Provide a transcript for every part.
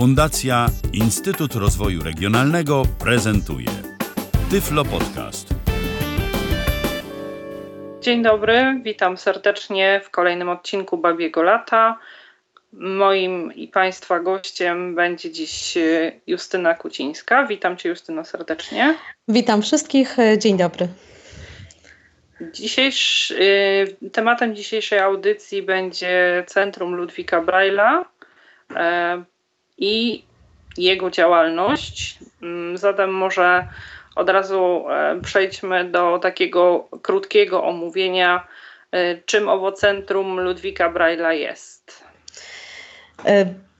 Fundacja Instytut Rozwoju Regionalnego prezentuje Tyflo Podcast. Dzień dobry, witam serdecznie w kolejnym odcinku Babiego Lata. Moim i Państwa gościem będzie dziś Justyna Kucińska. Witam Cię Justyno serdecznie. Witam wszystkich, dzień dobry. Dzisiejszy, y, tematem dzisiejszej audycji będzie Centrum Ludwika Braila e, i jego działalność. Mm, zatem może od razu e, przejdźmy do takiego krótkiego omówienia, e, czym owo Centrum Ludwika Braila jest.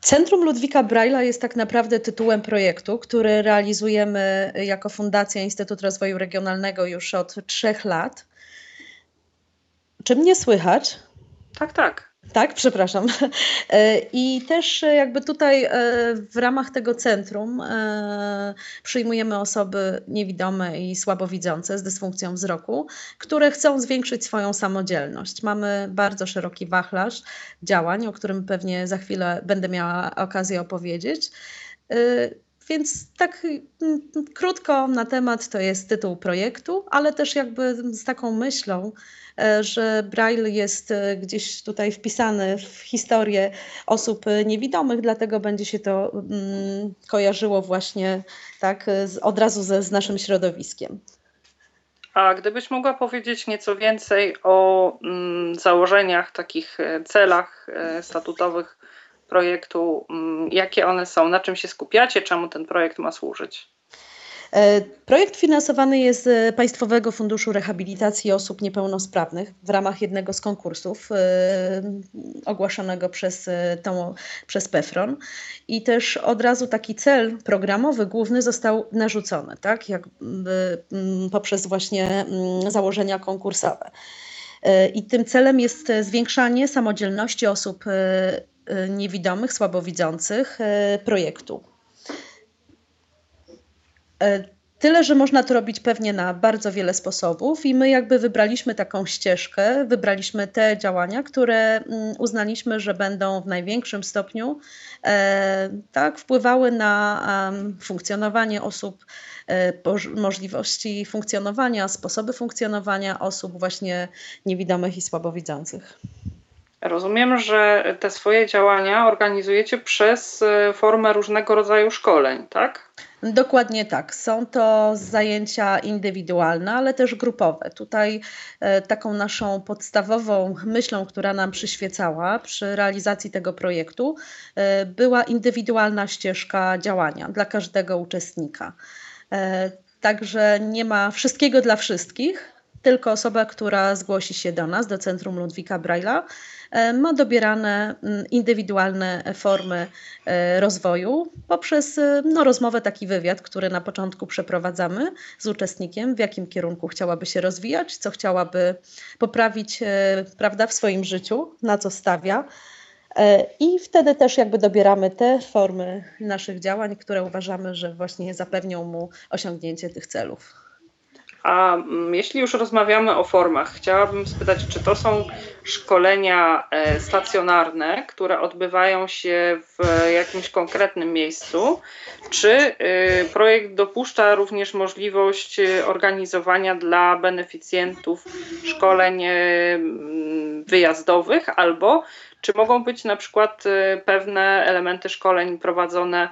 Centrum Ludwika Braila jest tak naprawdę tytułem projektu, który realizujemy jako Fundacja Instytut Rozwoju Regionalnego już od trzech lat. Czy mnie słychać? Tak, tak. Tak, przepraszam. E, I też jakby tutaj e, w ramach tego centrum e, przyjmujemy osoby niewidome i słabowidzące z dysfunkcją wzroku, które chcą zwiększyć swoją samodzielność. Mamy bardzo szeroki wachlarz działań, o którym pewnie za chwilę będę miała okazję opowiedzieć. Więc tak mm, krótko na temat to jest tytuł projektu, ale też jakby z taką myślą, E, że Braille jest e, gdzieś tutaj wpisany w historię osób niewidomych, dlatego będzie się to mm, kojarzyło właśnie tak od razu ze, z naszym środowiskiem. A gdybyś mogła powiedzieć nieco więcej o mm, założeniach, takich e, celach statutowych projektu, mm, jakie one są, na czym się skupiacie, czemu ten projekt ma służyć? E, projekt finansowany jest z Państwowego Funduszu Rehabilitacji Osób Niepełnosprawnych w ramach jednego z konkursów e, ogłoszonego przez, e, tą, przez PEFRON i też od razu taki cel programowy główny został narzucony, tak, jakby poprzez właśnie założenia konkursowe. I tym celem jest zwiększanie samodzielności osób niewidomych, słabowidzących projektu. E, tyle, że można to robić pewnie na bardzo wiele sposobów, i my jakby wybraliśmy taką ścieżkę, wybraliśmy te działania, które mm, uznaliśmy, że będą w największym stopniu e, tak, wpływały na funkcjonowanie osób, e, możliwości funkcjonowania, sposoby funkcjonowania osób właśnie niewidomych i słabowidzących. Rozumiem, że te swoje działania organizujecie przez formę różnego rodzaju szkoleń, tak? Dokładnie tak. Są to zajęcia indywidualne, ale też grupowe. Tutaj e, taką naszą podstawową myślą, która nam przyświecała przy realizacji tego projektu, e, była indywidualna ścieżka działania dla każdego uczestnika. E, także nie ma wszystkiego dla wszystkich, tylko osoba, która zgłosi się do nas, do Centrum Ludwika Braila, E, ma dobierane mm, indywidualne formy e, rozwoju poprzez e, no, rozmowę, taki wywiad, który na początku przeprowadzamy z uczestnikiem, w jakim kierunku chciałaby się rozwijać, co chciałaby poprawić prawda, w swoim życiu, na co stawia. I wtedy też jakby dobieramy te formy naszych działań, które uważamy, że właśnie zapewnią mu osiągnięcie tych celów. A mm, jeśli już rozmawiamy o formach, chciałabym spytać, czy to są szkolenia e, stacjonarne, które odbywają się w jakimś konkretnym miejscu, czy e, projekt dopuszcza również możliwość e, organizowania dla beneficjentów szkoleń wyjazdowych, albo czy mogą być na przykład pewne elementy szkoleń prowadzone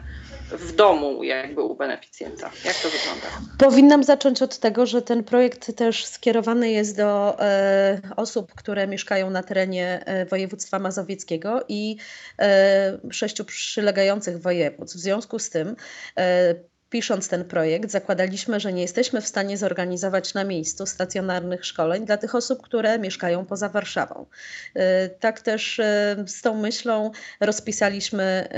w domu jakby u beneficjenta? Jak to wygląda? Powinnam zacząć od tego, że ten projekt też skierowany jest do e, osób, które mieszkają na terenie e, województwa mazowieckiego i e, sześciu przylegających województw. W związku z tym e, pisząc ten projekt, zakładaliśmy, że nie jesteśmy w stanie zorganizować na miejscu stacjonarnych szkoleń dla tych osób, które mieszkają poza Warszawą. Y, tak też y, z tą myślą rozpisaliśmy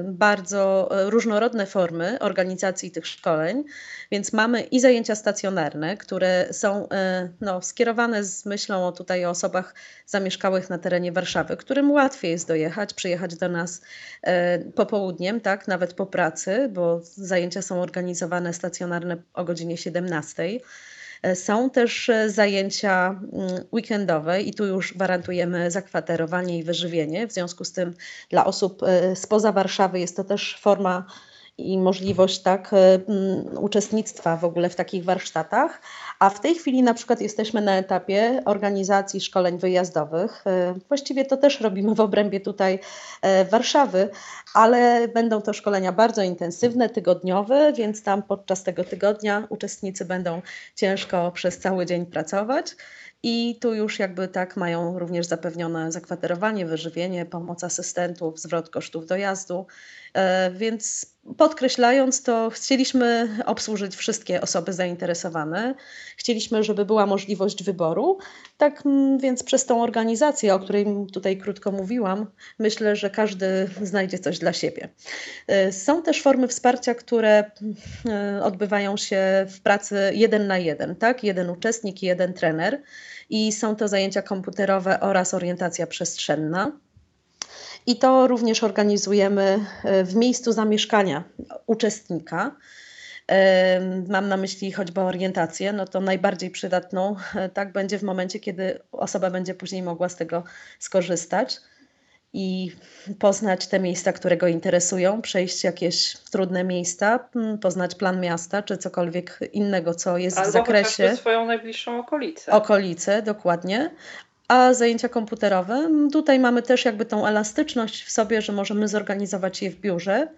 y, bardzo różnorodne formy organizacji tych szkoleń, więc mamy i zajęcia stacjonarne, które są no, skierowane z myślą o tutaj o osobach zamieszkałych na terenie Warszawy, którym łatwiej jest dojechać, przyjechać do nas popołudniem, tak, nawet po pracy, bo zajęcia są organizowane stacjonarne o godzinie 17. E, są też e, zajęcia mm, weekendowe i tu już gwarantujemy zakwaterowanie i wyżywienie. W związku z tym dla osób spoza Warszawy jest to też forma i możliwość tak, uczestnictwa w ogóle w takich warsztatach. A w tej chwili na przykład jesteśmy na etapie organizacji szkoleń wyjazdowych. E, właściwie to też robimy w obrębie tutaj e, Warszawy, ale będą to szkolenia bardzo intensywne, tygodniowe, więc tam podczas tego tygodnia uczestnicy będą ciężko przez cały dzień pracować. I tu już jakby tak mają również zapewnione zakwaterowanie, wyżywienie, pomoc asystentów, zwrot kosztów dojazdu. E, więc podkreślając to, chcieliśmy obsłużyć wszystkie osoby zainteresowane. Chcieliśmy, żeby była możliwość wyboru. Tak mm, więc przez tą organizację, o której tutaj krótko mówiłam, myślę, że każdy znajdzie coś dla siebie. E, są też formy wsparcia, które e, odbywają się w pracy jeden na jeden, tak? Jeden uczestnik i jeden trener. I są to zajęcia komputerowe oraz orientacja przestrzenna. I to również organizujemy e, w miejscu zamieszkania uczestnika. Mam na myśli choćby orientację, no to najbardziej przydatną e, tak będzie w momencie, kiedy osoba będzie później mogła z tego skorzystać i poznać te miejsca, które go interesują, przejść jakieś trudne miejsca, poznać plan miasta czy cokolwiek innego, co jest Albo w zakresie. swoją najbliższą okolicę. Okolice, dokładnie. A zajęcia komputerowe, tutaj mamy też jakby tą elastyczność w sobie, że możemy zorganizować je w biurze,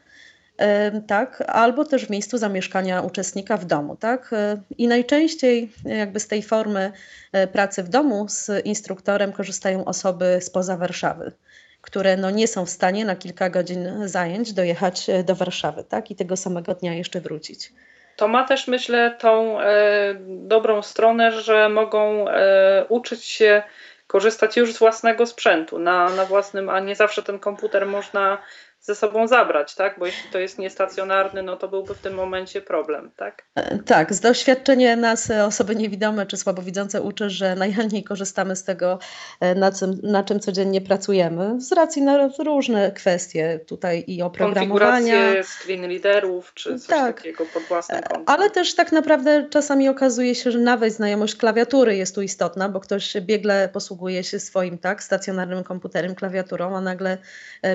tak, albo też w miejscu zamieszkania uczestnika w domu, tak. I najczęściej jakby z tej formy e, pracy w domu z instruktorem korzystają osoby spoza Warszawy, które no nie są w stanie na kilka godzin zajęć dojechać e, do Warszawy, tak, i tego samego dnia jeszcze wrócić. To ma też, myślę, tą e, dobrą stronę, że mogą e, uczyć się korzystać już z własnego sprzętu. Na, na własnym, a nie zawsze ten komputer można ze sobą zabrać, tak? Bo jeśli to jest niestacjonarny, no to byłby w tym momencie problem, tak? E, tak, z doświadczenia nas e, osoby niewidome czy słabowidzące uczy, że najchętniej korzystamy z tego, e, na czym, na czym codziennie pracujemy, z racji na różne kwestie tutaj i oprogramowania. Screen readerów czy coś tak. takiego pod własnym kontem. Ale też tak naprawdę czasami okazuje się, że nawet znajomość klawiatury jest tu istotna, bo ktoś biegle posługuje się swoim tak stacjonarnym komputerem, klawiaturą, a nagle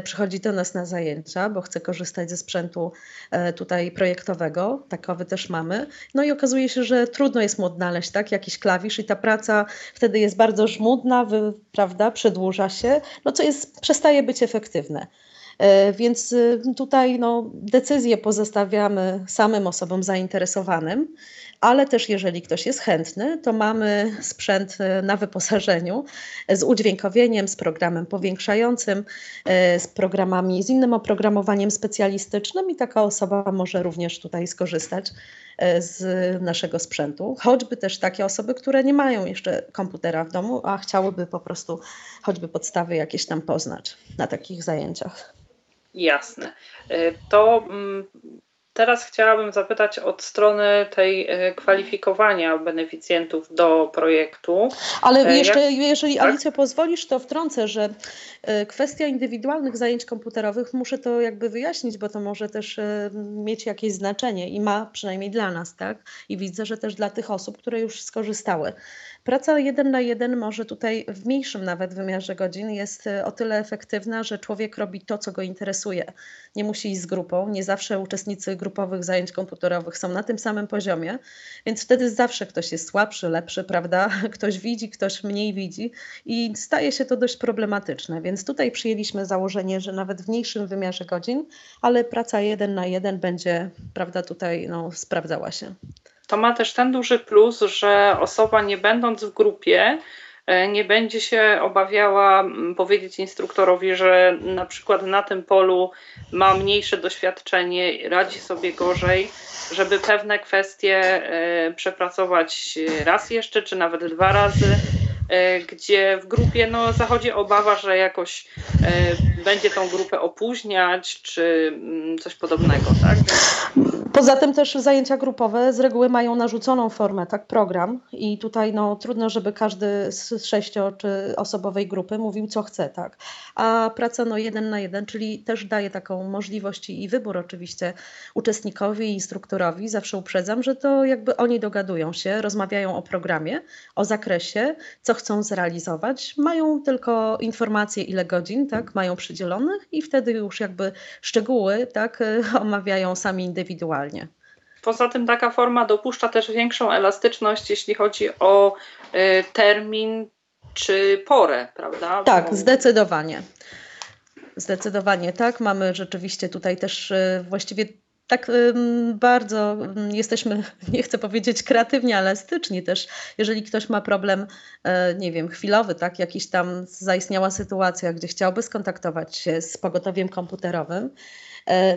przychodzi do nas na zajęcia, bo chcę korzystać ze sprzętu e, tutaj projektowego, takowy też mamy. No i okazuje się, że trudno jest mu odnaleźć tak, jakiś klawisz i ta praca wtedy jest bardzo żmudna, prawda, przedłuża się, no co jest, przestaje być efektywne. E, więc y, tutaj no, decyzję pozostawiamy samym osobom zainteresowanym ale też jeżeli ktoś jest chętny, to mamy sprzęt e, na wyposażeniu z udźwiękowieniem, z programem powiększającym, e, z programami, z innym oprogramowaniem specjalistycznym i taka osoba może również tutaj skorzystać e, z naszego sprzętu. Choćby też takie osoby, które nie mają jeszcze komputera w domu, a chciałyby po prostu choćby podstawy jakieś tam poznać na takich zajęciach. Jasne. To mm, Teraz chciałabym zapytać od strony tej e, kwalifikowania beneficjentów do projektu. Ale e, jeszcze, Jak... jeżeli tak? Alicja pozwolisz, to wtrącę, że e, kwestia indywidualnych zajęć komputerowych muszę to jakby wyjaśnić, bo to może też mieć jakieś znaczenie i ma przynajmniej dla nas, tak? I widzę, że też dla tych osób, które już skorzystały. Praca jeden na jeden może tutaj w mniejszym nawet wymiarze godzin jest o tyle efektywna, że człowiek robi to, co go interesuje. Nie musi iść z grupą, nie zawsze uczestnicy grupowych zajęć komputerowych są na tym samym poziomie, więc wtedy zawsze ktoś jest słabszy, lepszy, prawda? Ktoś widzi, ktoś mniej widzi i staje się to dość problematyczne. Więc tutaj przyjęliśmy założenie, że nawet w mniejszym wymiarze godzin, ale praca jeden na jeden będzie, prawda, tutaj no, sprawdzała się. To ma też ten duży plus, że osoba nie będąc w grupie, nie będzie się obawiała powiedzieć instruktorowi, że na przykład na tym polu ma mniejsze doświadczenie, radzi sobie gorzej, żeby pewne kwestie e, przepracować raz jeszcze, czy nawet dwa razy e, gdzie w grupie no, zachodzi obawa, że jakoś będzie tą grupę opóźniać, czy coś podobnego, tak? Poza tym też zajęcia grupowe z reguły mają narzuconą formę, tak, program i tutaj no, trudno, żeby każdy z sześcio czy osobowej grupy mówił co chce, tak. A praca no jeden na jeden, czyli też daje taką możliwość i wybór oczywiście uczestnikowi i instruktorowi. Zawsze uprzedzam, że to jakby oni dogadują się, rozmawiają o programie, o zakresie, co chcą zrealizować, mają tylko informacje ile godzin, tak, mają przydzielonych i wtedy już jakby szczegóły, tak, omawiają sami indywidualnie. Poza tym taka forma dopuszcza też większą elastyczność, jeśli chodzi o y, termin czy porę, prawda? Tak, Bo... zdecydowanie. Zdecydowanie tak. Mamy rzeczywiście tutaj też y, właściwie tak bardzo jesteśmy, nie chcę powiedzieć kreatywnie, ale elastyczni też. Jeżeli ktoś ma problem, e, nie wiem, chwilowy, tak, jakiś tam zaistniała sytuacja, gdzie chciałby skontaktować się z pogotowiem komputerowym,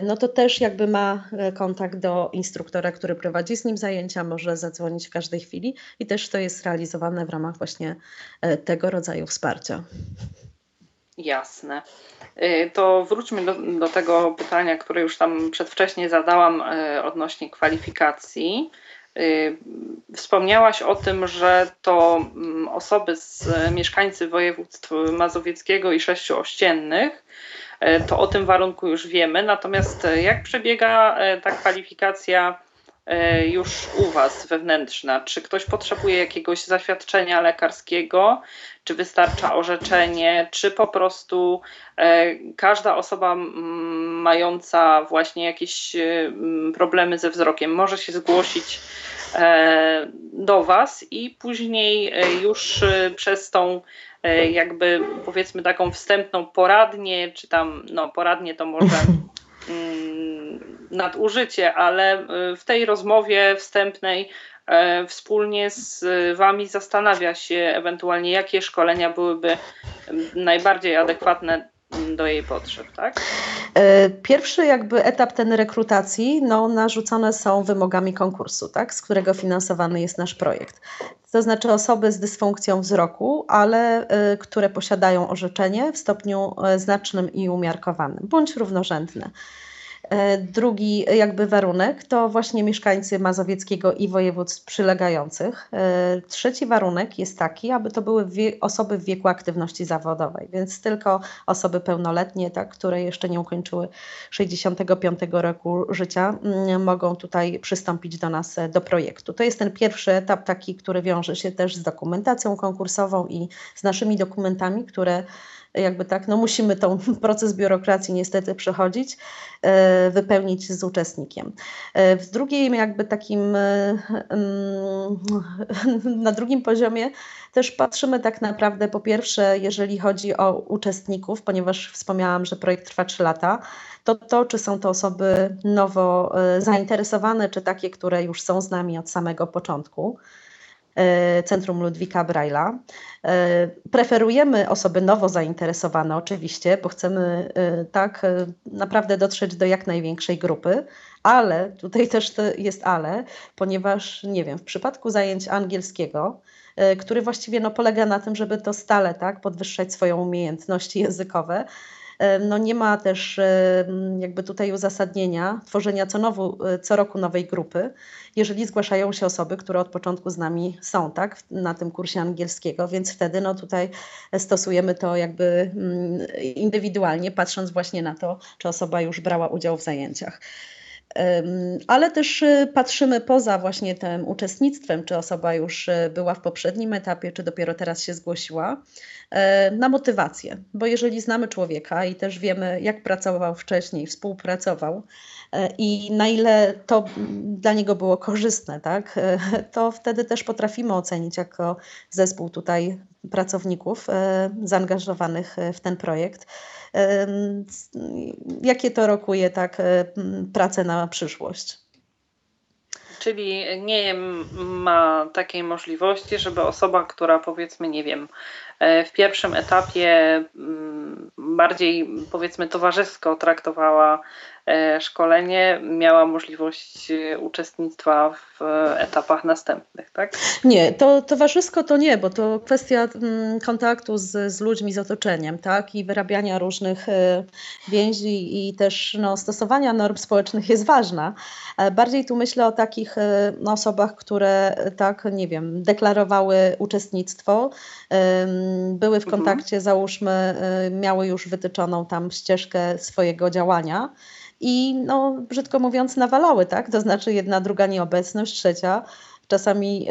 no to też jakby ma e, kontakt do instruktora, który prowadzi z nim zajęcia, może zadzwonić w każdej chwili i też to jest realizowane w ramach właśnie e, tego rodzaju wsparcia. Jasne. To wróćmy do, do tego pytania, które już tam przedwcześnie zadałam odnośnie kwalifikacji. Wspomniałaś o tym, że to mm, osoby z mieszkańcy województw mazowieckiego i sześciu ościennych E, to o tym warunku już wiemy. Natomiast e, jak przebiega e, ta kwalifikacja już u Was wewnętrzna? Czy ktoś potrzebuje jakiegoś zaświadczenia lekarskiego, czy wystarcza orzeczenie, czy po prostu każda osoba mająca właśnie jakieś problemy ze wzrokiem może się zgłosić do Was i później już przez tą E, jakby powiedzmy taką wstępną poradnię, czy tam, no poradnie to może mm, nadużycie, ale e, w tej rozmowie wstępnej e, wspólnie z Wami zastanawia się ewentualnie, jakie szkolenia byłyby najbardziej adekwatne do jej potrzeb, tak? Pierwszy jakby etap ten rekrutacji, no, narzucone są wymogami konkursu, tak, z którego finansowany jest nasz projekt to znaczy osoby z dysfunkcją wzroku, ale y, które posiadają orzeczenie w stopniu y, znacznym i umiarkowanym bądź równorzędne. E, drugi jakby warunek to właśnie mieszkańcy Mazowieckiego i województw przylegających. E, trzeci warunek jest taki, aby to były osoby w wieku aktywności zawodowej, więc tylko osoby pełnoletnie, tak, które jeszcze nie ukończyły 65 roku życia, mm, mogą tutaj przystąpić do nas e, do projektu. To jest ten pierwszy etap taki, który wiąże się też z dokumentacją konkursową i z naszymi dokumentami, które jakby tak, no musimy ten proces biurokracji niestety przechodzić, e, wypełnić z uczestnikiem. E, w drugim jakby takim, e, na drugim poziomie też patrzymy tak naprawdę po pierwsze, jeżeli chodzi o uczestników, ponieważ wspomniałam, że projekt trwa 3 lata, to to, czy są to osoby nowo zainteresowane, czy takie, które już są z nami od samego początku. E, Centrum Ludwika Braille'a. E, preferujemy osoby nowo zainteresowane oczywiście, bo chcemy e, tak naprawdę dotrzeć do jak największej grupy, ale tutaj też jest ale, ponieważ nie wiem, w przypadku zajęć angielskiego, który właściwie no, polega na tym, żeby to stale tak, podwyższać swoją umiejętności językowe, no nie ma też jakby tutaj uzasadnienia tworzenia co, nowu, co roku nowej grupy, jeżeli zgłaszają się osoby, które od początku z nami są, tak, na tym kursie angielskiego, więc wtedy no tutaj stosujemy to jakby mm, indywidualnie, patrząc właśnie na to, czy osoba już brała udział w zajęciach. Ale też y, patrzymy poza właśnie tym uczestnictwem, czy osoba już y, była w poprzednim etapie, czy dopiero teraz się zgłosiła, e, na motywację. Bo jeżeli znamy człowieka i też wiemy, jak pracował wcześniej, współpracował, E, i na ile to dla niego było korzystne, tak, e, to wtedy też potrafimy ocenić jako zespół tutaj pracowników e, zaangażowanych w ten projekt, jakie to rokuje tak pracę na przyszłość. Czyli nie ma takiej możliwości, żeby osoba, która powiedzmy, nie wiem, w pierwszym etapie bardziej powiedzmy towarzysko traktowała e, szkolenie, miała możliwość e, uczestnictwa w etapach następnych, tak? Nie, to towarzysko to nie, bo to kwestia mm, kontaktu z, z ludźmi, z otoczeniem, tak? I wyrabiania różnych więzi i też no, stosowania norm społecznych jest ważna. Bardziej tu myślę o takich no, osobach, które tak, nie wiem, deklarowały uczestnictwo, były w mhm. kontakcie, mhm. załóżmy, miały już wytyczoną tam ścieżkę swojego działania i no, brzydko mówiąc nawalały, tak? To znaczy jedna, druga nieobecność, trzecia. Czasami,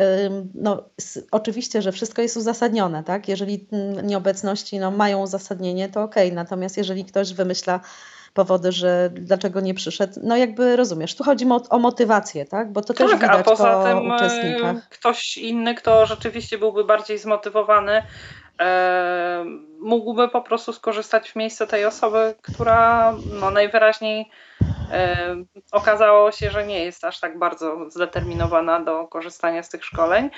no, oczywiście, że wszystko jest uzasadnione, tak? Jeżeli nieobecności no, mają uzasadnienie, to okej, okay. natomiast jeżeli ktoś wymyśla powody, że dlaczego nie przyszedł. No jakby rozumiesz, tu chodzi o, o motywację, tak? Bo to też tak, widać a poza po tym uczestnikach. ktoś inny, kto rzeczywiście byłby bardziej zmotywowany, e, mógłby po prostu skorzystać w miejsce tej osoby, która no, najwyraźniej e, okazało się, że nie jest aż tak bardzo zdeterminowana do korzystania z tych szkoleń.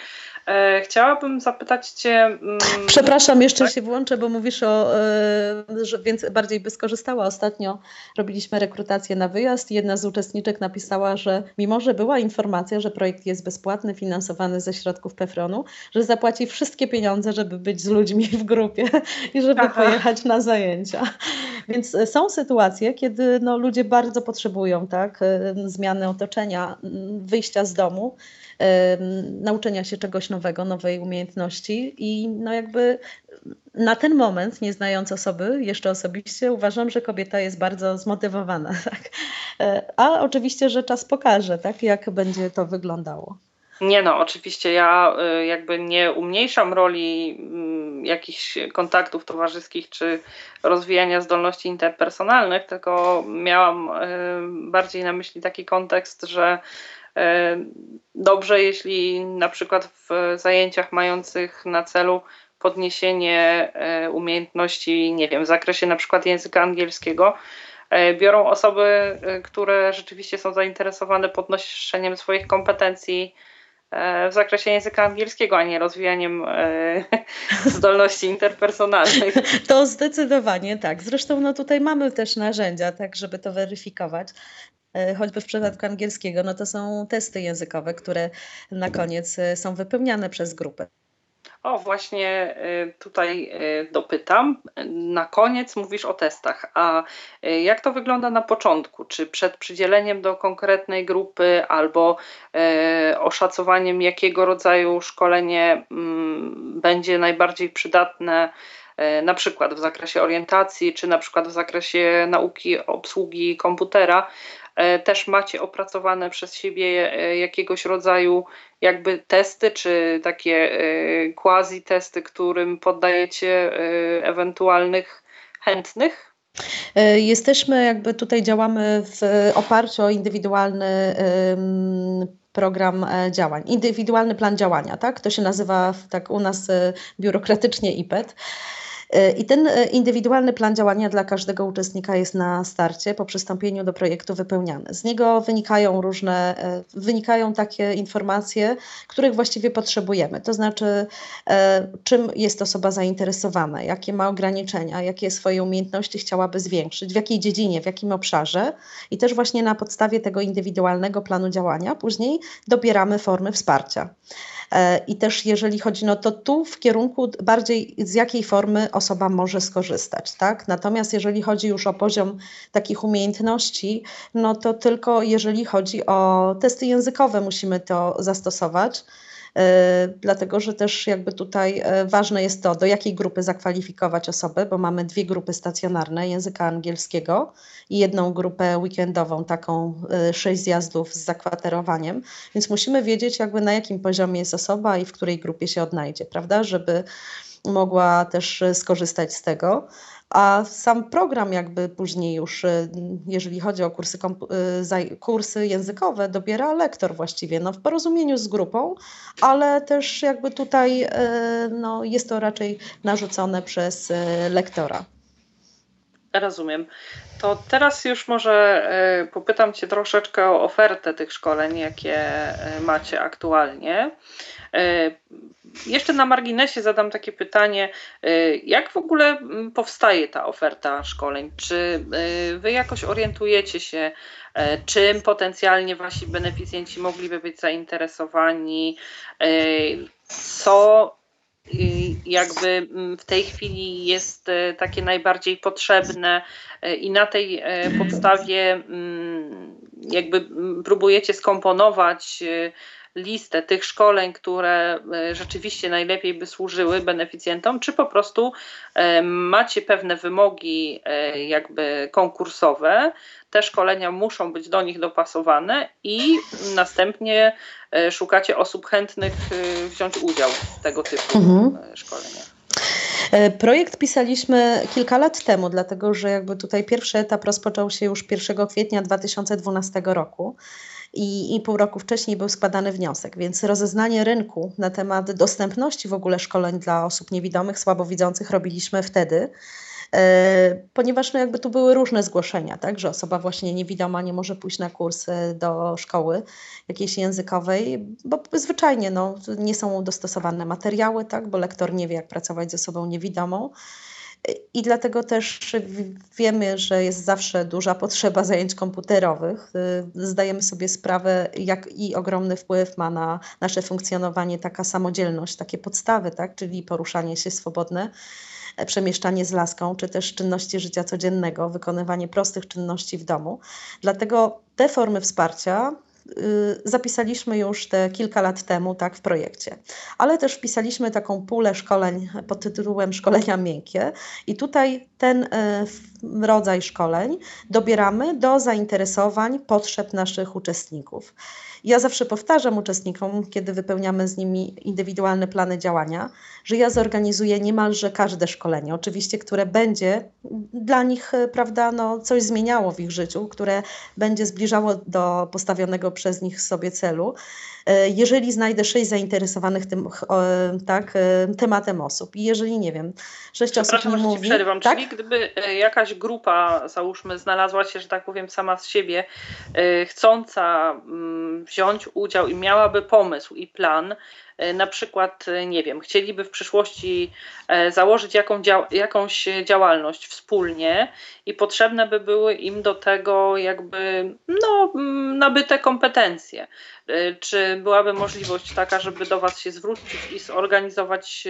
E, chciałabym zapytać Cię. Mm, Przepraszam, jeszcze tak? się włączę, bo mówisz o, e, że więc bardziej by skorzystała. Ostatnio robiliśmy rekrutację na wyjazd i jedna z uczestniczek napisała, że mimo, że była informacja, że projekt jest bezpłatny, finansowany ze środków PEFRON-u, że zapłaci wszystkie pieniądze, żeby być z ludźmi w grupie i żeby Aha. pojechać na zajęcia. Więc są sytuacje, kiedy no, ludzie bardzo potrzebują tak, e, zmiany otoczenia, wyjścia z domu nauczenia się czegoś nowego, nowej umiejętności i no jakby na ten moment, nie znając osoby, jeszcze osobiście, uważam, że kobieta jest bardzo zmotywowana. Tak? E, a oczywiście, że czas pokaże, tak, jak będzie to wyglądało. Nie no, oczywiście ja y, jakby nie umniejszam roli mm, jakichś kontaktów towarzyskich czy rozwijania zdolności interpersonalnych, tylko miałam y, bardziej na myśli taki kontekst, że E, dobrze, jeśli na przykład w zajęciach mających na celu podniesienie umiejętności, nie wiem, w zakresie na przykład języka angielskiego, biorą osoby, które rzeczywiście są zainteresowane podnoszeniem swoich kompetencji w zakresie języka angielskiego, a nie rozwijaniem zdolności interpersonalnych. To zdecydowanie tak. Zresztą no tutaj mamy też narzędzia, tak, żeby to weryfikować. E, choćby w przypadku angielskiego, no to są testy językowe, które na koniec e, są wypełniane przez grupę. O, właśnie e, tutaj dopytam. Na koniec mówisz o testach. A jak to wygląda na początku? Czy przed przydzieleniem do konkretnej grupy albo oszacowaniem, jakiego rodzaju szkolenie mm, będzie najbardziej przydatne? na przykład w zakresie orientacji, czy na przykład w zakresie nauki obsługi komputera, też macie opracowane przez siebie e, jakiegoś rodzaju jakby testy, czy takie e, quasi testy, którym poddajecie ewentualnych chętnych? Jesteśmy jakby tutaj działamy w oparciu o indywidualny program działań, indywidualny plan działania, tak? To się nazywa tak u nas biurokratycznie IPET. E, I ten e, indywidualny plan działania dla każdego uczestnika jest na starcie po przystąpieniu do projektu wypełniany. Z niego wynikają różne, e, wynikają takie informacje, których właściwie potrzebujemy. To znaczy, czym jest osoba zainteresowana, jakie ma ograniczenia, jakie swoje umiejętności chciałaby zwiększyć, w jakiej dziedzinie, w jakim obszarze. I też właśnie na podstawie tego indywidualnego planu działania później dobieramy formy wsparcia. E, I też jeżeli chodzi, no to tu w kierunku bardziej z jakiej formy osoba może skorzystać, tak? Natomiast jeżeli chodzi już o poziom takich umiejętności, no to tylko jeżeli chodzi o testy językowe musimy to zastosować. E, dlatego że też jakby tutaj e, ważne jest to, do jakiej grupy zakwalifikować osobę, bo mamy dwie grupy stacjonarne języka angielskiego i jedną grupę weekendową, taką e, sześć zjazdów z zakwaterowaniem, więc musimy wiedzieć jakby na jakim poziomie jest osoba i w której grupie się odnajdzie, prawda, żeby mogła też skorzystać z tego. A sam program jakby później już, y, jeżeli chodzi o kursy, y, kursy językowe, dobiera lektor właściwie, no w porozumieniu z grupą, ale też jakby tutaj no, jest to raczej narzucone przez lektora. Rozumiem. To teraz już może e, popytam Cię troszeczkę o ofertę tych szkoleń, jakie e, macie aktualnie. E, jeszcze na marginesie zadam takie pytanie, jak w ogóle powstaje ta oferta szkoleń? Czy Wy jakoś orientujecie się, czym potencjalnie Wasi beneficjenci mogliby być zainteresowani? Co jakby mm, w tej chwili jest e, takie najbardziej potrzebne e, i na tej e, podstawie mm, jakby mm, próbujecie skomponować listę tych szkoleń, które rzeczywiście najlepiej by służyły beneficjentom, czy po prostu macie pewne wymogi jakby konkursowe, te szkolenia muszą być do nich dopasowane i następnie e, szukacie osób chętnych e, wziąć udział w tego typu mhm. E, szkoleniach. Projekt pisaliśmy kilka lat temu, dlatego że jakby tutaj pierwszy etap rozpoczął się już 1 kwietnia 2012 roku. I, i pół roku wcześniej był składany wniosek, więc rozeznanie rynku na temat dostępności w ogóle szkoleń dla osób niewidomych, słabowidzących robiliśmy wtedy. E, ponieważ no jakby tu były różne zgłoszenia, tak, że osoba właśnie niewidoma nie może pójść na kursy do szkoły jakiejś językowej, bo zwyczajnie no, nie są dostosowane materiały, tak, bo lektor nie wie, jak pracować ze osobą niewidomą. I dlatego też wiemy, że jest zawsze duża potrzeba zajęć komputerowych. Zdajemy sobie sprawę, jak i ogromny wpływ ma na nasze funkcjonowanie taka samodzielność, takie podstawy, tak? czyli poruszanie się swobodne przemieszczanie z laską, czy też czynności życia codziennego, wykonywanie prostych czynności w domu. Dlatego te formy wsparcia y, zapisaliśmy już te kilka lat temu tak w projekcie. Ale też wpisaliśmy taką pulę szkoleń pod tytułem szkolenia miękkie i tutaj ten y, rodzaj szkoleń dobieramy do zainteresowań, potrzeb naszych uczestników. Ja zawsze powtarzam uczestnikom, kiedy wypełniamy z nimi indywidualne plany działania, że ja zorganizuję niemalże każde szkolenie, oczywiście, które będzie dla nich, e, prawda, no, coś zmieniało w ich życiu, które będzie zbliżało do postawionego przez nich sobie celu. E, jeżeli znajdę sześć zainteresowanych tym tak, e, tematem osób i jeżeli, nie wiem, sześć osób mi mówi... przerywam, tak? czyli gdyby jakaś grupa, załóżmy, znalazła się, że tak powiem, sama z siebie, chcąca mm, wziąć udział i miałaby pomysł i plan, e, na przykład, e, nie wiem, chcieliby w przyszłości e, założyć jaką dzia jakąś działalność wspólnie i potrzebne by były im do tego jakby no, nabyte kompetencje. Czy byłaby możliwość taka, żeby do Was się zwrócić i zorganizować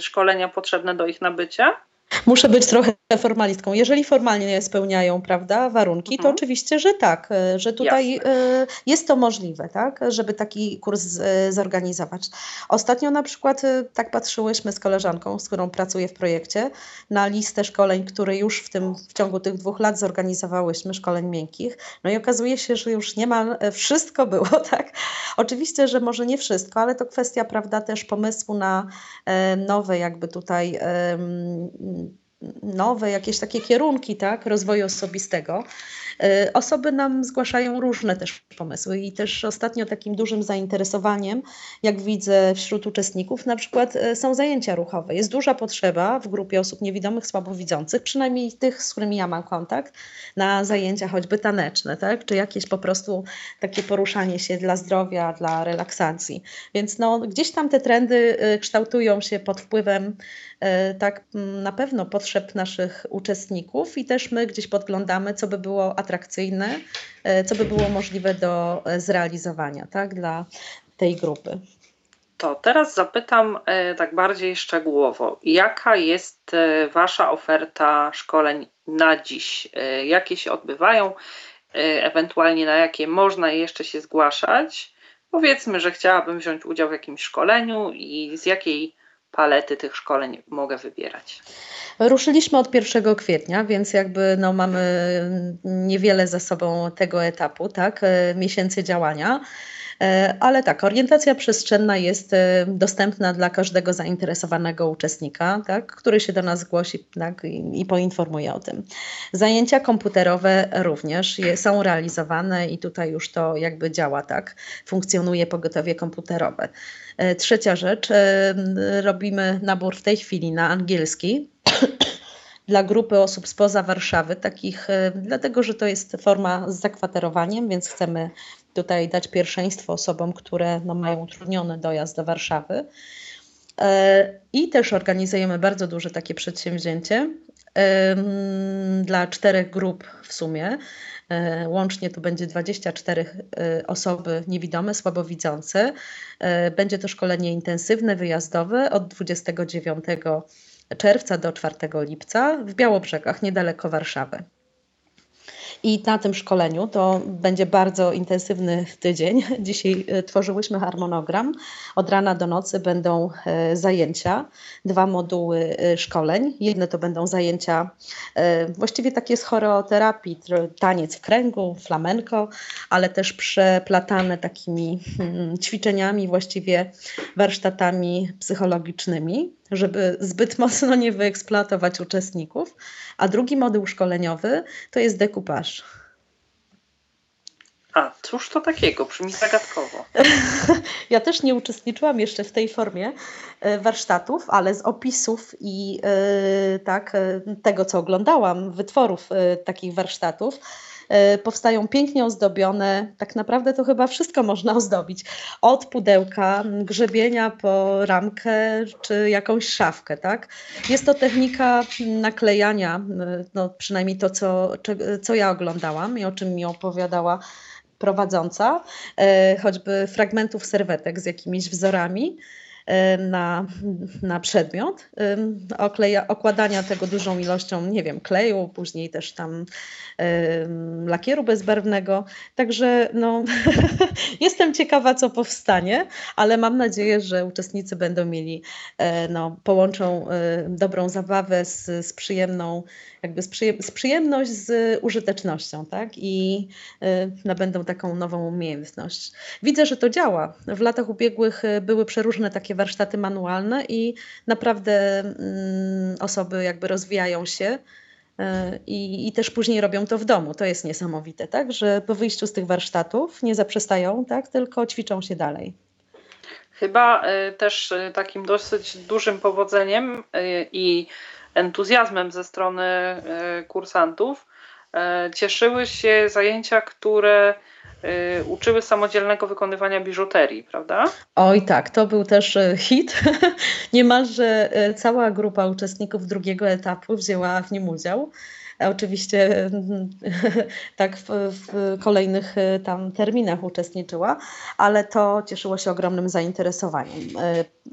szkolenia potrzebne do ich nabycia? Muszę być trochę formalistką. Jeżeli formalnie spełniają prawda, warunki, mhm. to oczywiście, że tak, e, że tutaj Jasne. E, jest to możliwe, tak, żeby taki kurs e, zorganizować. Ostatnio na przykład tak patrzyłyśmy z koleżanką, z którą pracuję w projekcie, na listę szkoleń, które już w, tym, w ciągu tych dwóch lat zorganizowałyśmy, szkoleń miękkich. No i okazuje się, że już niemal wszystko było, tak. Oczywiście, że może nie wszystko, ale to kwestia, prawda, też pomysłu na nowe jakby tutaj nowe jakieś takie kierunki tak, rozwoju osobistego. E, osoby nam zgłaszają różne też pomysły i też ostatnio takim dużym zainteresowaniem, jak widzę wśród uczestników, na przykład e, są zajęcia ruchowe. Jest duża potrzeba w grupie osób niewidomych, słabowidzących, przynajmniej tych, z którymi ja mam kontakt, na zajęcia choćby taneczne, tak? czy jakieś po prostu takie poruszanie się dla zdrowia, dla relaksacji. Więc no, gdzieś tam te trendy e, kształtują się pod wpływem tak na pewno potrzeb naszych uczestników i też my gdzieś podglądamy, co by było atrakcyjne, e, co by było możliwe do e, zrealizowania tak, dla tej grupy. To teraz zapytam e, tak bardziej szczegółowo, jaka jest Wasza oferta szkoleń na dziś? Jakie się odbywają, ewentualnie na jakie można jeszcze się zgłaszać? Powiedzmy, że chciałabym wziąć udział w jakimś szkoleniu i z jakiej palety tych szkoleń mogę wybierać? Ruszyliśmy od 1 kwietnia, więc jakby no mamy niewiele za sobą tego etapu, tak, e, miesięcy działania. E, ale tak, orientacja przestrzenna jest e, dostępna dla każdego zainteresowanego uczestnika, tak, który się do nas zgłosi tak, i, i poinformuje o tym. Zajęcia komputerowe również je, są realizowane i tutaj już to jakby działa, tak, funkcjonuje pogotowie komputerowe. E, trzecia rzecz, robimy nabór w tej chwili na angielski. dla grupy osób spoza Warszawy, takich, dlatego że to jest forma z zakwaterowaniem, więc chcemy tutaj dać pierwszeństwo osobom, które no, mają utrudniony dojazd do Warszawy. I też organizujemy bardzo duże takie przedsięwzięcie dla czterech grup w sumie. E, łącznie to będzie 24 e, osoby niewidome, słabowidzące. E, będzie to szkolenie intensywne, wyjazdowe od 29 czerwca do 4 lipca w Białobrzegach, niedaleko Warszawy. I na tym szkoleniu to będzie bardzo intensywny tydzień. Dzisiaj e, tworzyłyśmy harmonogram. Od rana do nocy będą e, zajęcia, dwa moduły e, szkoleń. Jedne to będą zajęcia właściwie takie z choreoterapii, taniec w kręgu, flamenko, ale też przeplatane takimi mm, ćwiczeniami, właściwie warsztatami psychologicznymi żeby zbyt mocno nie wyeksploatować uczestników. A drugi moduł szkoleniowy to jest dekupaż. A, cóż to takiego? Brzmi zagadkowo. ja też nie uczestniczyłam jeszcze w tej formie e, warsztatów, ale z opisów i e, tak, e, tego, co oglądałam, wytworów takich warsztatów, powstają pięknie ozdobione. Tak naprawdę to chyba wszystko można ozdobić. Od pudełka, grzebienia po ramkę czy jakąś szafkę. Tak? Jest to technika naklejania, no przynajmniej to, co, co ja oglądałam i o czym mi opowiadała prowadząca, e, choćby fragmentów serwetek z jakimiś wzorami na, na przedmiot, okleja, okładania tego dużą ilością, nie wiem, kleju, później też tam lakieru bezbarwnego. Także no, jestem ciekawa, co powstanie, ale mam nadzieję, że uczestnicy będą mieli, no, połączą dobrą zabawę z, z przyjemną, jakby z, przyjem z przyjemność z użytecznością, tak? I e, nabędą taką nową umiejętność. Widzę, że to działa. W latach ubiegłych były przeróżne takie warsztaty manualne i naprawdę mm, osoby jakby rozwijają się E, I, I, też później robią to w domu. To jest niesamowite, tak? Że po wyjściu z tych warsztatów nie zaprzestają, tak? Tylko ćwiczą się dalej. Chyba też takim dosyć dużym powodzeniem i entuzjazmem ze strony kursantów cieszyły się zajęcia, które Y, uczyły samodzielnego wykonywania biżuterii, prawda? Oj tak, to był też hit. Niemalże cała grupa uczestników drugiego etapu wzięła w nim udział. Oczywiście tak w, w, kolejnych tam terminach uczestniczyła, ale to cieszyło się ogromnym zainteresowaniem.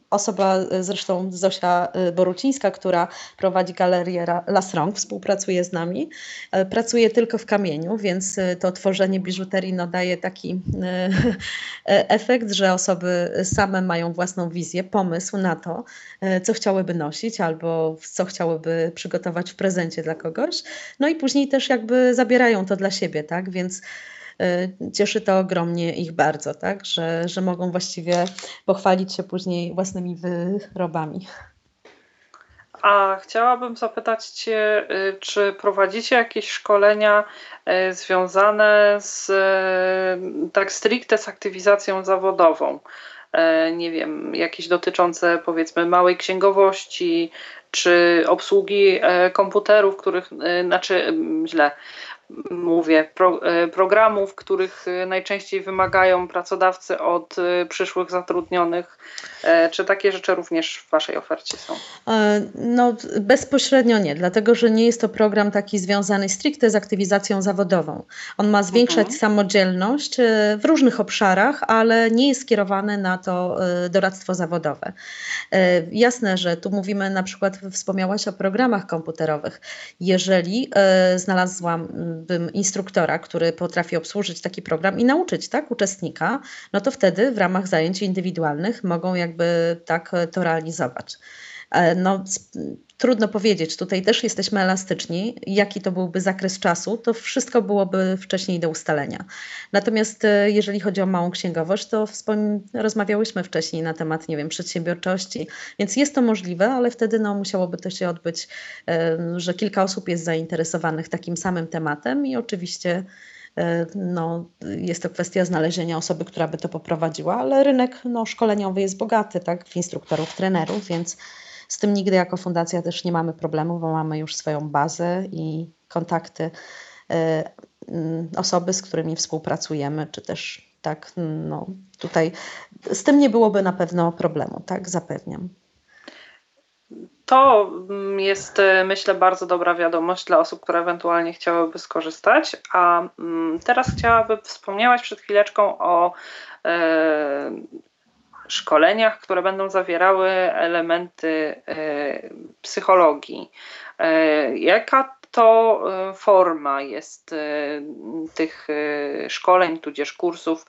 Osoba, zresztą Zosia Borucińska, która prowadzi galerię Las Rąk, współpracuje z nami. Pracuje tylko w kamieniu, więc to tworzenie biżuterii no, daje taki efekt, że osoby same mają własną wizję, pomysł na to, co chciałyby nosić albo co chciałyby przygotować w prezencie dla kogoś. No i później też jakby zabierają to dla siebie, tak? Więc y, cieszy to ogromnie ich bardzo, tak? Że, że mogą właściwie pochwalić się później własnymi wyrobami. A chciałabym zapytać Cię, y, czy prowadzicie jakieś szkolenia y, związane z tak stricte z aktywizacją zawodową? Nie wiem, jakieś dotyczące powiedzmy małej księgowości, czy obsługi e, komputerów, których, e, znaczy źle, mówię, pro, e, programów, których e, najczęściej wymagają pracodawcy od e, przyszłych zatrudnionych. Czy takie rzeczy również w Waszej ofercie są? No, bezpośrednio nie, dlatego że nie jest to program taki związany stricte z aktywizacją zawodową. On ma zwiększać mhm. samodzielność w różnych obszarach, ale nie jest skierowany na to doradztwo zawodowe. Jasne, że tu mówimy na przykład, wspomniałaś o programach komputerowych. Jeżeli znalazłam instruktora, który potrafi obsłużyć taki program i nauczyć tak, uczestnika, no to wtedy w ramach zajęć indywidualnych mogą jakby tak to realizować. E, no, trudno powiedzieć, tutaj też jesteśmy elastyczni, jaki to byłby zakres czasu, to wszystko byłoby wcześniej do ustalenia. Natomiast e, jeżeli chodzi o małą księgowość, to rozmawiałyśmy wcześniej na temat, nie wiem, przedsiębiorczości, więc jest to możliwe, ale wtedy no, musiałoby to się odbyć, e, że kilka osób jest zainteresowanych takim samym tematem i oczywiście no, jest to kwestia znalezienia osoby, która by to poprowadziła, ale rynek no, szkoleniowy jest bogaty, tak, w instruktorów, trenerów, więc Z tym nigdy jako fundacja też nie mamy problemu, bo mamy już swoją bazę i kontakty mm, osoby, z którymi współpracujemy, czy też tak, no tutaj z tym nie byłoby na pewno problemu, tak, zapewniam. To mm, jest, e, myślę, bardzo dobra wiadomość dla osób, które ewentualnie chciałyby skorzystać. A mm, teraz chciałabym, wspomniałaś przed chwileczką o e, szkoleniach, które będą zawierały elementy e, psychologii. E, jaka to e, forma jest tych szkoleń, tudzież kursów?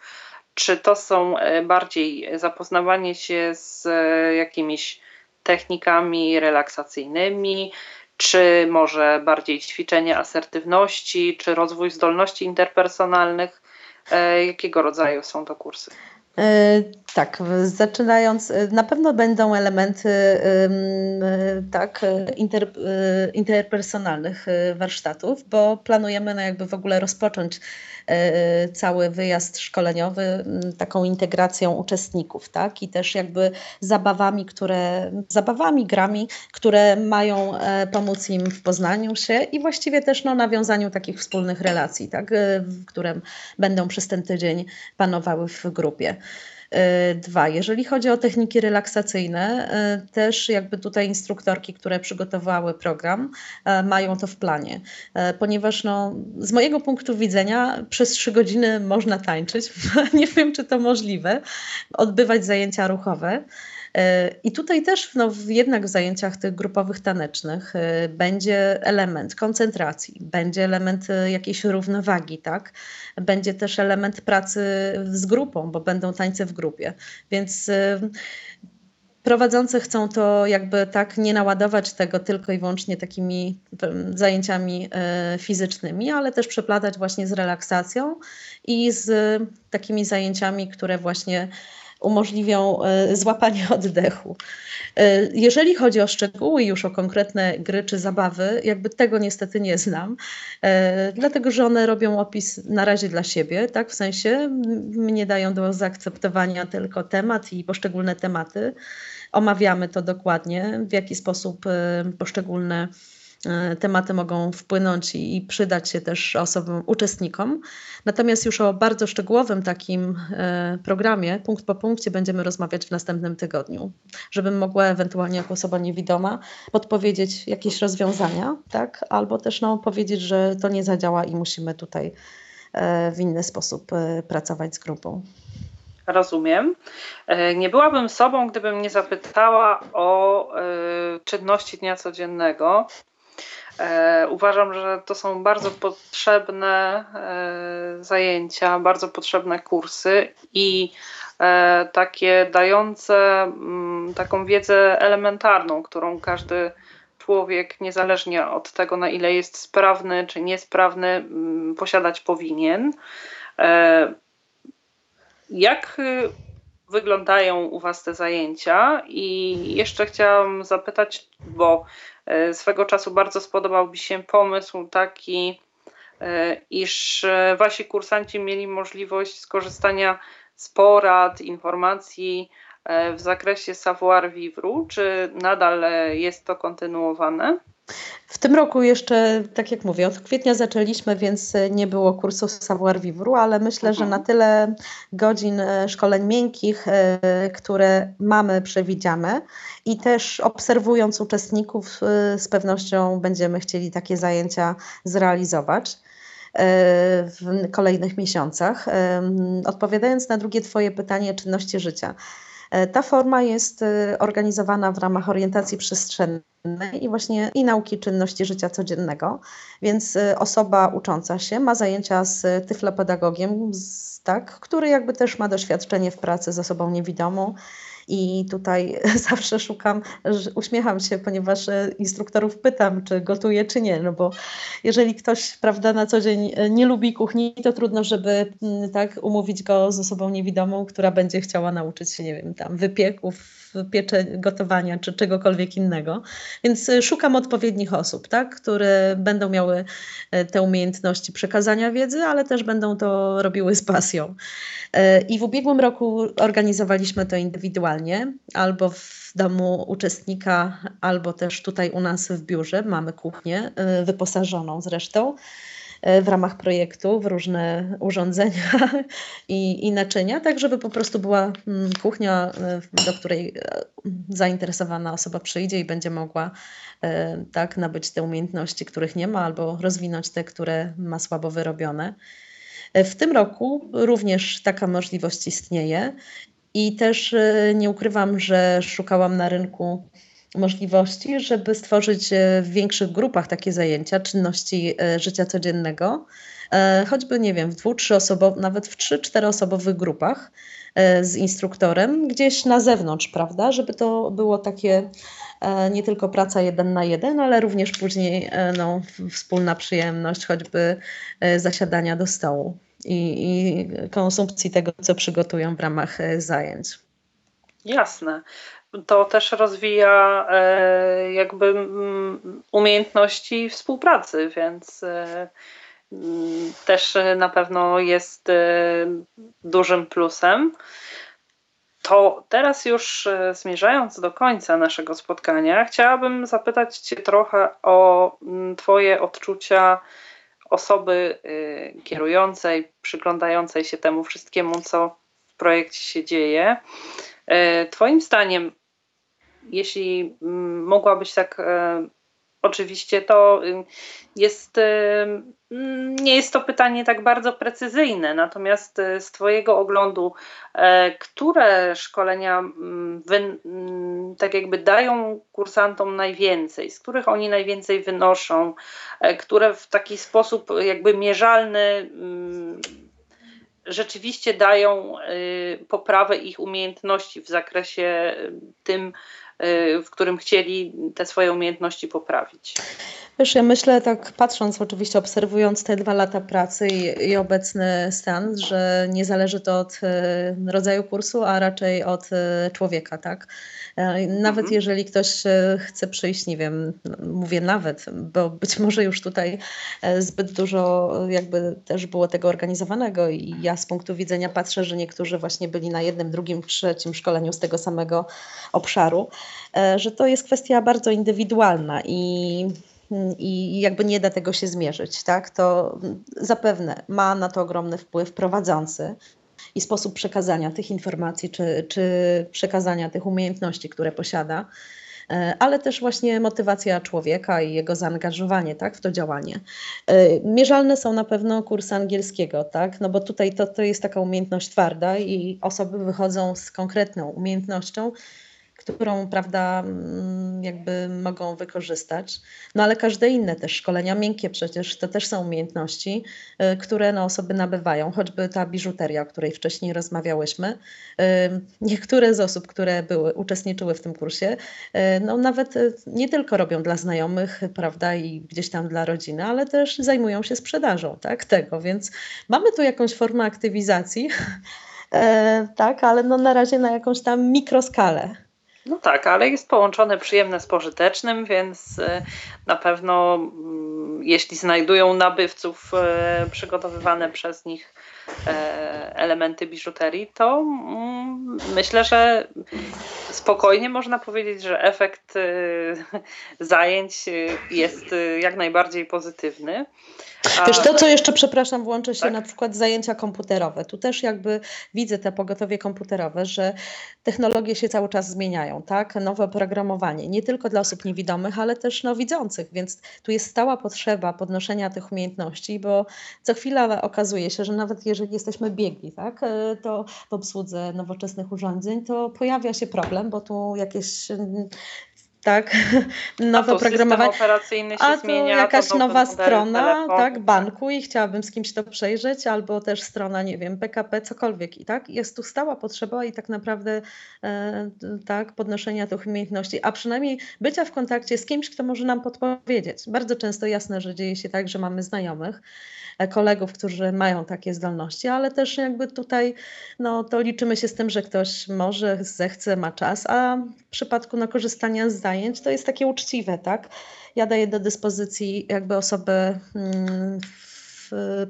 Czy to są bardziej zapoznawanie się z jakimiś technikami relaksacyjnymi, czy może bardziej ćwiczenie asertywności, czy rozwój zdolności interpersonalnych? Jakiego rodzaju są to kursy? Tak, zaczynając, e, na pewno będą elementy tak, inter, interpersonalnych warsztatów, bo planujemy no jakby w ogóle rozpocząć cały wyjazd szkoleniowy taką integracją uczestników, tak? I też jakby zabawami, które, zabawami, grami, które mają e, pomóc im w poznaniu się i właściwie też no, nawiązaniu takich wspólnych relacji, tak? E, które będą przez ten tydzień panowały w grupie. E, dwa, jeżeli chodzi o techniki relaksacyjne, e, też jakby tutaj instruktorki, które przygotowały program, e, mają to w planie, ponieważ no, z mojego punktu widzenia przez trzy godziny można tańczyć. Nie wiem, czy to możliwe, odbywać zajęcia ruchowe. I tutaj też no, jednak w zajęciach tych grupowych tanecznych y, będzie element koncentracji, będzie element y, jakiejś równowagi, tak? Będzie też element pracy z grupą, bo będą tańce w grupie. Więc prowadzący chcą to jakby tak nie naładować tego tylko i wyłącznie takimi zajęciami fizycznymi, ale też przeplatać właśnie z relaksacją i z takimi zajęciami, które właśnie umożliwią e, złapanie oddechu. E, jeżeli chodzi o szczegóły, już o konkretne gry czy zabawy, jakby tego niestety nie znam, e, dlatego że one robią opis na razie dla siebie, tak? W sensie mnie dają do zaakceptowania tylko temat i poszczególne tematy. Omawiamy to dokładnie, w jaki sposób poszczególne tematy mogą wpłynąć i przydać się też osobom, uczestnikom. Natomiast już o bardzo szczegółowym takim e, programie, punkt po punkcie, będziemy rozmawiać w następnym tygodniu, żebym mogła ewentualnie jako osoba niewidoma podpowiedzieć jakieś rozwiązania, tak? albo też no, powiedzieć, że to nie zadziała i musimy tutaj e, w inny sposób pracować z grupą. Rozumiem. Nie byłabym sobą, gdybym nie zapytała o czynności dnia codziennego. E, uważam, że to są bardzo potrzebne e, zajęcia, bardzo potrzebne kursy i e, takie dające mm, taką wiedzę elementarną, którą każdy człowiek, niezależnie od tego, na ile jest sprawny czy niesprawny, mm, posiadać powinien. Jak wyglądają u Was te zajęcia? I jeszcze chciałam zapytać, bo E, swego czasu bardzo spodobał mi się pomysł taki, e, iż e, wasi kursanci mieli możliwość skorzystania z porad, informacji w zakresie savoir-vivre. Czy nadal jest to kontynuowane? W tym roku jeszcze, tak jak mówię, od kwietnia zaczęliśmy, więc nie było kursu savoir vivre, ale myślę, mhm. że na tyle godzin e, szkoleń miękkich, e, które mamy przewidziane i też obserwując uczestników, e, z pewnością będziemy chcieli takie zajęcia zrealizować w kolejnych miesiącach. Odpowiadając na drugie Twoje pytanie, czynności życia. E, ta forma jest e, organizowana w ramach orientacji przestrzennej i właśnie i nauki czynności życia codziennego, więc e, osoba ucząca się ma zajęcia z tyflopedagogiem, tak, który jakby też ma doświadczenie w pracy z osobą niewidomą i tutaj zawsze szukam, uśmiecham się, ponieważ e, instruktorów pytam, czy gotuje, czy nie. No bo jeżeli ktoś prawda, na co dzień e, nie lubi kuchni, to trudno, żeby mm, tak umówić go z osobą niewidomą, która będzie chciała nauczyć się, nie wiem, tam wypieków, piecze gotowania czy czegokolwiek innego. Więc szukam odpowiednich osób, tak, które będą miały te umiejętności przekazania wiedzy, ale też będą to robiły z pasją. I w ubiegłym roku organizowaliśmy to indywidualnie, albo w domu uczestnika, albo też tutaj u nas w biurze. Mamy kuchnię wyposażoną zresztą. E, w ramach projektu w różne urządzenia i, i naczynia, tak żeby po prostu była mm, kuchnia, e, do której e, zainteresowana osoba przyjdzie i będzie mogła tak nabyć te umiejętności, których nie ma, albo rozwinąć te, które ma słabo wyrobione. W tym roku również taka możliwość istnieje i też nie ukrywam, że szukałam na rynku możliwości, żeby stworzyć e, w większych grupach takie zajęcia, czynności e, życia codziennego, e, choćby, nie wiem, w dwu, trzy osobowych, nawet w trzy, czteroosobowych grupach z instruktorem, gdzieś na zewnątrz, prawda, żeby to było takie nie tylko praca jeden na jeden, ale również później no, wspólna przyjemność, choćby zasiadania do stołu i, i konsumpcji tego, co przygotują w ramach zajęć. Jasne to też rozwija e, jakby mm, umiejętności współpracy, więc e, mm, też na pewno jest e, dużym plusem. To teraz już zmierzając do końca naszego spotkania, chciałabym zapytać Cię trochę o mm, Twoje odczucia osoby kierującej, przyglądającej się temu wszystkiemu, co w projekcie się dzieje. Twoim zdaniem, jeśli mm, mogłabyś tak e, Oczywiście to y, jest, y, mm, nie jest to pytanie tak bardzo precyzyjne, natomiast y, z Twojego oglądu, e, które szkolenia mm, tak jakby dają kursantom najwięcej, z których oni najwięcej wynoszą, e, które w taki sposób jakby mierzalny rzeczywiście dają poprawę ich umiejętności w zakresie tym, w którym chcieli te swoje umiejętności poprawić. Wiesz, ja myślę tak patrząc, oczywiście obserwując te dwa lata pracy i, i obecny stan, że nie zależy to od e, rodzaju kursu, a raczej od e, człowieka, tak? E, nawet mhm. jeżeli ktoś chce przyjść, nie wiem, mówię nawet, bo być może już tutaj zbyt dużo jakby też było tego organizowanego i ja z punktu widzenia patrzę, że niektórzy właśnie byli na jednym, drugim, trzecim szkoleniu z tego samego obszaru, że to jest kwestia bardzo indywidualna i i jakby nie da tego się zmierzyć, tak? To zapewne ma na to ogromny wpływ prowadzący i sposób przekazania tych informacji, czy, czy przekazania tych umiejętności, które posiada, e, ale też właśnie motywacja człowieka i jego zaangażowanie tak, w to działanie. E, mierzalne są na pewno kursy angielskiego, tak? no bo tutaj to, to jest taka umiejętność twarda i osoby wychodzą z konkretną umiejętnością, którą, prawda, mm, jakby mogą wykorzystać. No ale każde inne też szkolenia miękkie przecież to też są umiejętności, y, które no, osoby nabywają, choćby ta biżuteria, o której wcześniej rozmawiałyśmy. Y, niektóre z osób, które były, uczestniczyły w tym kursie, y, no nawet nie tylko robią dla znajomych, prawda, i gdzieś tam dla rodziny, ale też zajmują się sprzedażą, tak, tego, więc mamy tu jakąś formę aktywizacji, tak, ale no na razie na jakąś tam mikroskalę. No tak, ale jest połączone przyjemne z pożytecznym, więc e, na pewno mm, jeśli znajdują nabywców e, przygotowywane przez nich elementy biżuterii, to mm, myślę, że spokojnie można powiedzieć, że efekt zajęć jest jak najbardziej pozytywny. Wiesz, to co jeszcze, przepraszam, włączę się tak? na przykład zajęcia komputerowe. Tu też jakby widzę te pogotowie komputerowe, że technologie się cały czas zmieniają, tak? Nowe oprogramowanie, nie tylko dla osób niewidomych, ale też no, widzących, więc tu jest stała potrzeba podnoszenia tych umiejętności, bo co chwila okazuje się, że nawet jeżeli jesteśmy biegli, tak, e, to w obsłudze nowoczesnych urządzeń, to pojawia się problem, bo tu jakieś tak, nowe się a to zmienia, jakaś to nowa strona, tak, banku i chciałabym z kimś to przejrzeć, albo też strona, nie wiem, PKP, cokolwiek. I tak, jest tu stała potrzeba i tak naprawdę e, tak, podnoszenia tych umiejętności, a przynajmniej bycia w kontakcie z kimś, kto może nam podpowiedzieć. Bardzo często jasne, że dzieje się tak, że mamy znajomych, E, kolegów, którzy mają takie zdolności, ale też jakby tutaj no, to liczymy się z tym, że ktoś może, zechce, ma czas, a w przypadku no, korzystania z zajęć to jest takie uczciwe, tak? Ja daję do dyspozycji jakby osobę mm,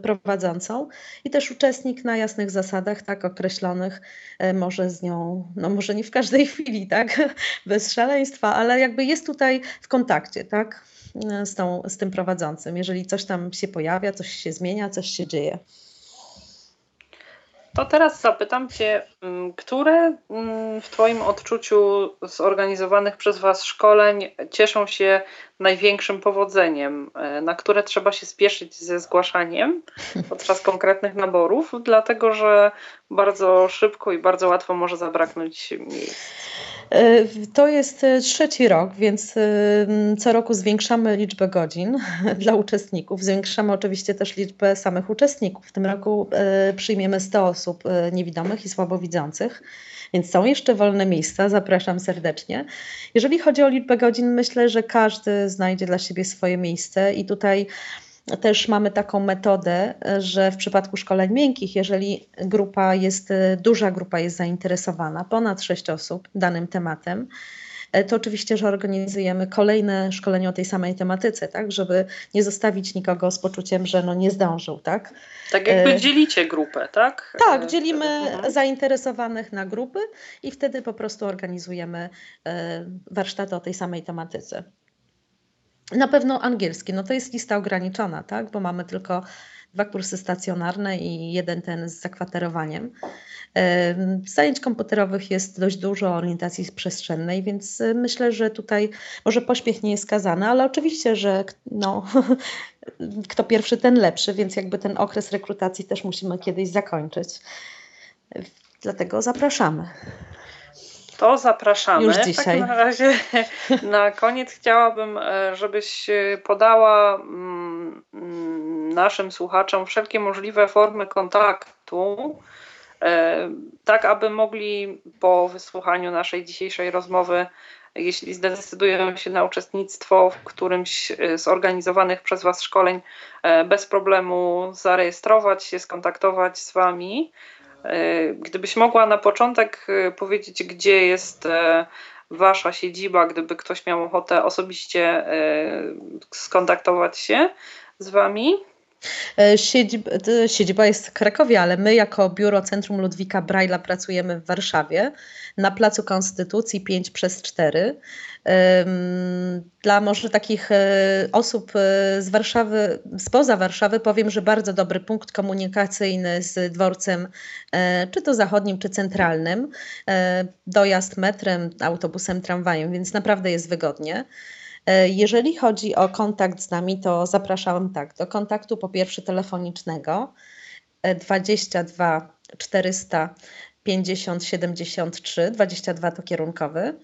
prowadzącą i też uczestnik na jasnych zasadach, tak określonych, e, może z nią, no może nie w każdej chwili, tak, bez szaleństwa, ale jakby jest tutaj w kontakcie, tak, z, tą, z tym prowadzącym. Jeżeli coś tam się pojawia, coś się zmienia, coś się dzieje. To teraz zapytam Cię, mm, które mm, w Twoim odczuciu zorganizowanych przez Was szkoleń cieszą się największym powodzeniem, e, na które trzeba się spieszyć ze zgłaszaniem podczas konkretnych naborów, dlatego że bardzo szybko i bardzo łatwo może zabraknąć miejsc? E, to jest e, trzeci rok, więc co roku zwiększamy liczbę godzin dla uczestników. Zwiększamy oczywiście też liczbę samych uczestników. W tym roku przyjmiemy 100 osób niewidomych i słabowidzących więc są jeszcze wolne miejsca, zapraszam serdecznie. Jeżeli chodzi o liczbę godzin, myślę, że każdy znajdzie dla siebie swoje miejsce i tutaj też mamy taką metodę, że w przypadku szkoleń miękkich, jeżeli grupa jest, duża grupa jest zainteresowana, ponad 6 osób danym tematem, to oczywiście, że organizujemy kolejne szkolenie o tej samej tematyce, tak, żeby nie zostawić nikogo z poczuciem, że no nie zdążył, tak. Tak jakby e, dzielicie grupę, tak? Tak, e, dzielimy mhm. zainteresowanych na grupy i wtedy po prostu organizujemy warsztaty o tej samej tematyce. Na pewno angielski, no to jest lista ograniczona, tak, bo mamy tylko dwa kursy stacjonarne i jeden ten z zakwaterowaniem. Zajęć komputerowych jest dość dużo orientacji przestrzennej, więc y, myślę, że tutaj może pośpiech nie jest skazany, ale oczywiście, że no, kto pierwszy, ten lepszy, więc jakby ten okres rekrutacji też musimy kiedyś zakończyć. Dlatego zapraszamy. To zapraszamy. Już dzisiaj. W takim razie na koniec chciałabym, e, żebyś podała mm, naszym słuchaczom wszelkie możliwe formy kontaktu, e, tak aby mogli po wysłuchaniu naszej dzisiejszej rozmowy, jeśli zdecydują się na uczestnictwo w którymś e, z organizowanych przez Was szkoleń, bez problemu zarejestrować się, skontaktować z Wami. E, gdybyś mogła na początek e, powiedzieć, gdzie jest e, wasza siedziba, gdyby ktoś miał ochotę osobiście skontaktować się z wami? Siedziba, siedziba jest w Krakowie, ale my jako Biuro Centrum Ludwika Braila pracujemy w Warszawie na Placu Konstytucji 5 przez 4. Dla może takich e, osób e, z Warszawy, spoza Warszawy powiem, że bardzo dobry punkt komunikacyjny z dworcem, e, czy to zachodnim, czy centralnym. Dojazd metrem, autobusem, tramwajem, więc naprawdę jest wygodnie. Jeżeli chodzi o kontakt z nami, to zapraszam tak, do kontaktu po pierwsze telefonicznego 22 400 50 73, 22 to kierunkowy.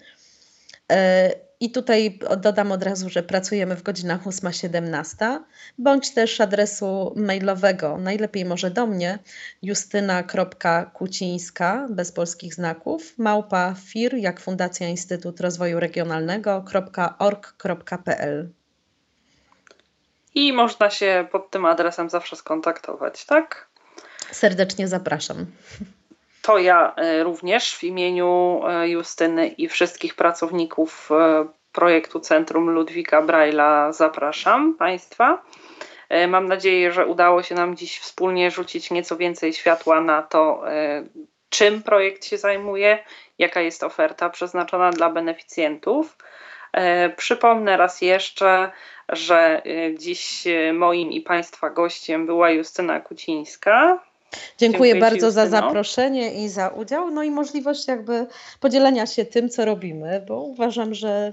I tutaj dodam od razu, że pracujemy w godzinach 8-17, bądź też adresu mailowego, najlepiej może do mnie, justyna.kucińska, bez polskich znaków, małpa FIR, jak Fundacja Instytut Rozwoju Regionalnego.org.pl. I można się pod tym adresem zawsze skontaktować, tak? Serdecznie zapraszam to ja e, również w imieniu e, Justyny i wszystkich pracowników e, projektu Centrum Ludwika Braila zapraszam Państwa. Mam nadzieję, że udało się nam dziś wspólnie rzucić nieco więcej światła na to, czym projekt się zajmuje, jaka jest oferta przeznaczona dla beneficjentów. Przypomnę raz jeszcze, że dziś moim i Państwa gościem była Justyna Kucińska, Dziękuję, Dziękuję bardzo za zaproszenie i za udział, no i możliwość jakby podzielenia się tym, co robimy, bo uważam, że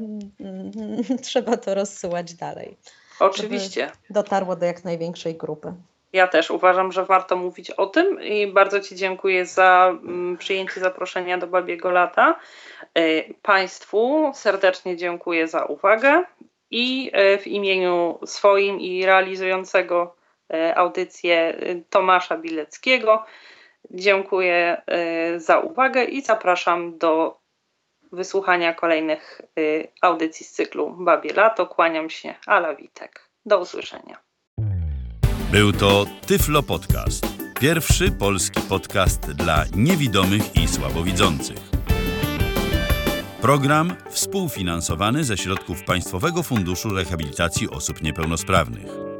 trzeba to rozsyłać dalej. Oczywiście. Dotarło do jak największej grupy. Ja też uważam, że warto mówić o tym i bardzo Ci dziękuję za mm, przyjęcie zaproszenia do Babiego Lata. E, państwu serdecznie dziękuję za uwagę i e, w imieniu swoim i realizującego audycję Tomasza Bileckiego dziękuję za uwagę i zapraszam do wysłuchania kolejnych audycji z cyklu Babie Lato. Kłaniam się, Ala Witek. Do usłyszenia. Był to Tyflo Podcast. Pierwszy polski podcast dla niewidomych i słabowidzących. Program współfinansowany ze środków Państwowego Funduszu Rehabilitacji Osób Niepełnosprawnych.